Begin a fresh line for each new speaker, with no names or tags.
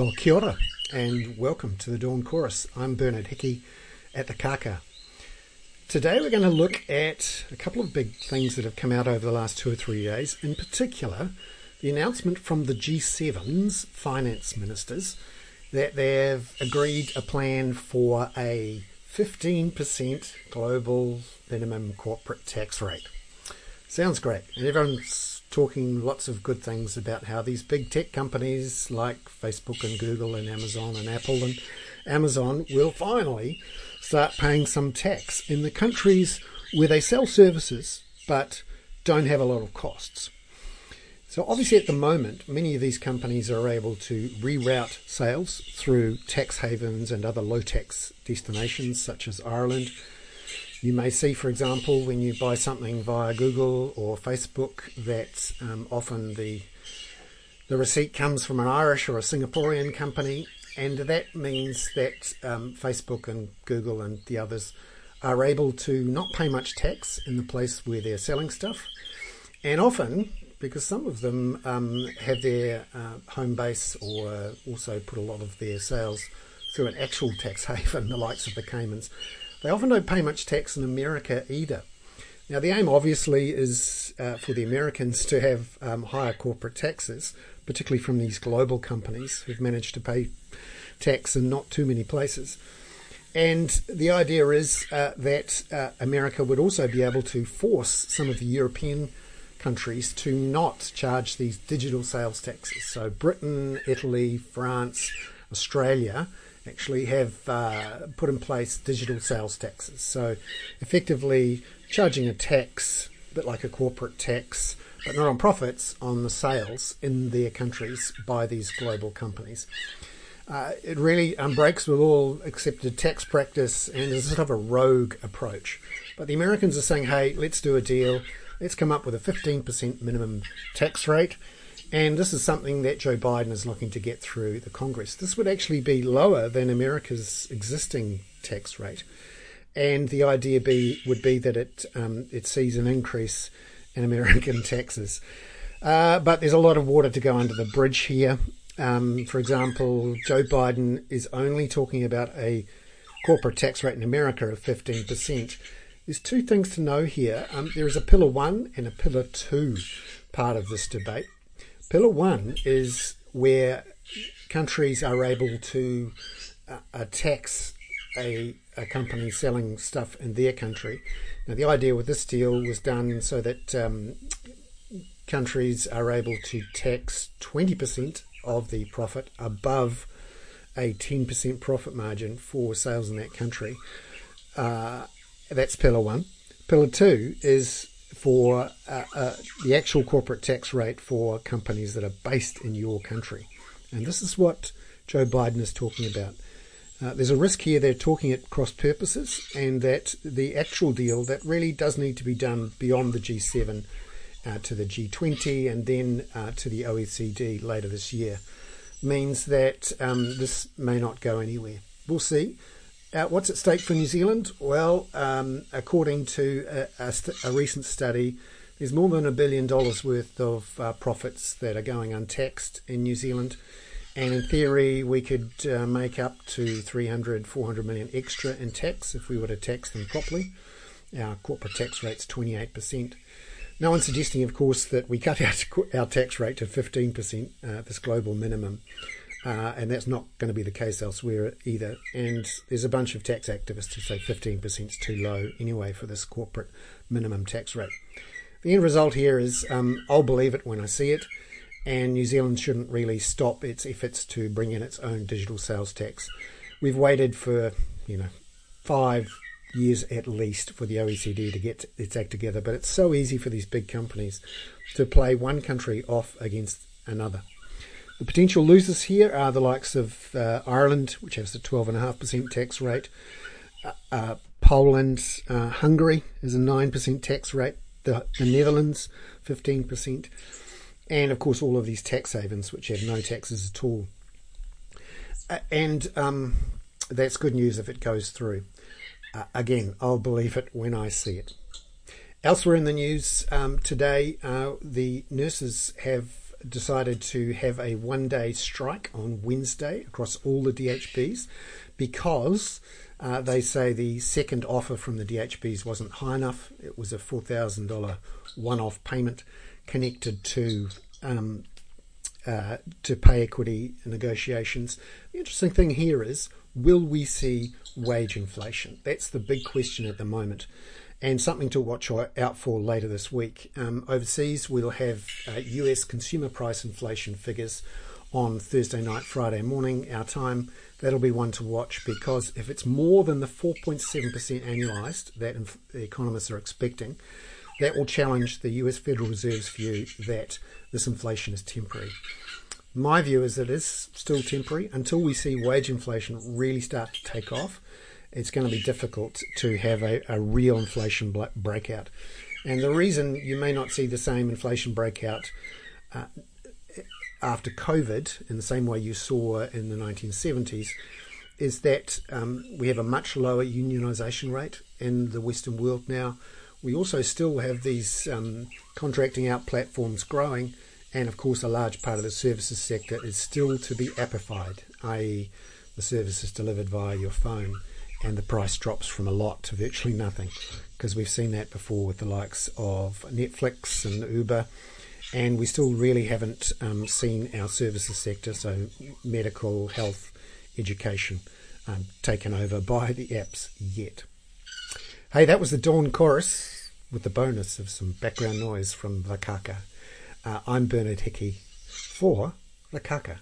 Well, kia ora, and welcome to the Dawn Chorus. I'm Bernard Hickey at the Kaka. Today we're going to look at a couple of big things that have come out over the last two or three days. In particular, the announcement from the G7's finance ministers that they've agreed a plan for a 15% global minimum corporate tax rate. Sounds great, and everyone's talking lots of good things about how these big tech companies like Facebook and Google and Amazon and Apple and Amazon will finally start paying some tax in the countries where they sell services but don't have a lot of costs. So, obviously, at the moment, many of these companies are able to reroute sales through tax havens and other low tax destinations such as Ireland. You may see, for example, when you buy something via Google or Facebook, that um, often the the receipt comes from an Irish or a Singaporean company, and that means that um, Facebook and Google and the others are able to not pay much tax in the place where they're selling stuff. And often, because some of them um, have their uh, home base or also put a lot of their sales through an actual tax haven, the likes of the Caymans, they often don't pay much tax in America either. Now, the aim obviously is uh, for the Americans to have um, higher corporate taxes, particularly from these global companies who've managed to pay tax in not too many places. And the idea is uh, that uh, America would also be able to force some of the European countries to not charge these digital sales taxes. So, Britain, Italy, France, Australia actually have uh, put in place digital sales taxes. So, effectively, charging a tax, a bit like a corporate tax, but not on profits, on the sales in their countries by these global companies. Uh, it really breaks with all accepted tax practice and is sort of a rogue approach. But the Americans are saying, hey, let's do a deal. Let's come up with a 15% minimum tax rate. And this is something that Joe Biden is looking to get through the Congress. This would actually be lower than America's existing tax rate. And the idea be, would be that it, um, it sees an increase in American taxes. Uh, but there's a lot of water to go under the bridge here. Um, for example, Joe Biden is only talking about a corporate tax rate in America of 15%. There's two things to know here. Um, there is a pillar one and a pillar two part of this debate. Pillar one is where countries are able to uh, uh tax a, a company selling stuff in their country. Now, the idea with this deal was done so that um, countries are able to tax 20% of the profit above a 10% profit margin for sales in that country. Uh, that's pillar one. Pillar two is for uh, uh, the actual corporate tax rate for companies that are based in your country. And this is what Joe Biden is talking about. Uh, there's a risk here they're talking at cross purposes, and that the actual deal that really does need to be done beyond the G7 uh, to the G20 and then uh, to the OECD later this year means that um, this may not go anywhere. We'll see. Uh, what's at stake for New Zealand? Well, um, according to a, a, st- a, recent study, there's more than a billion dollars worth of uh, profits that are going untaxed in New Zealand. And in theory, we could uh, make up to 300, 400 million extra in tax if we were to tax them properly. Our corporate tax rate's 28%. No one's suggesting, of course, that we cut our, our tax rate to 15%, uh, this global minimum. Uh, and that's not going to be the case elsewhere either. And there's a bunch of tax activists who say 15% is too low anyway for this corporate minimum tax rate. The end result here is um, I'll believe it when I see it and New Zealand shouldn't really stop its efforts to bring in its own digital sales tax. We've waited for, you know, five years at least for the OECD to get its act together, but it's so easy for these big companies to play one country off against another. The potential losers here are the likes of uh, Ireland, which has a 12.5% tax rate, uh, uh, Poland, uh, Hungary is a 9% tax rate, the, the Netherlands, 15% and of course all of these tax havens which have no taxes at all. Uh, and um, that's good news if it goes through. Uh, again, I'll believe it when I see it. Elsewhere in the news um, today, uh, the nurses have decided to have a one day strike on Wednesday across all the DHBs because uh, they say the second offer from the DHBs wasn't high enough. It was a $4,000 one off payment connected to um, uh, to pay equity negotiations. The interesting thing here is will we see wage inflation? That's the big question at the moment. And something to watch out for later this week. Um, overseas, we'll have uh, US consumer price inflation figures on Thursday night, Friday morning, our time. That'll be one to watch because if it's more than the 4.7% annualized that inf- economists are expecting, that will challenge the US Federal Reserve's view that this inflation is temporary. My view is that it is still temporary until we see wage inflation really start to take off. It's going to be difficult to have a, a real inflation breakout. And the reason you may not see the same inflation breakout uh, after COVID in the same way you saw in the 1970s is that um, we have a much lower unionisation rate in the Western world now. We also still have these um, contracting out platforms growing, and of course, a large part of the services sector is still to be appified, i.e., the services delivered via your phone, and the price drops from a lot to virtually nothing, because we've seen that before with the likes of Netflix and Uber and we still really haven't um, seen our services sector, so medical, health, education, um, taken over by the apps yet. Hey, that was the Dawn Chorus with the bonus of some background noise from the Kaka. Uh, I'm Bernard Hickey for the Kaka.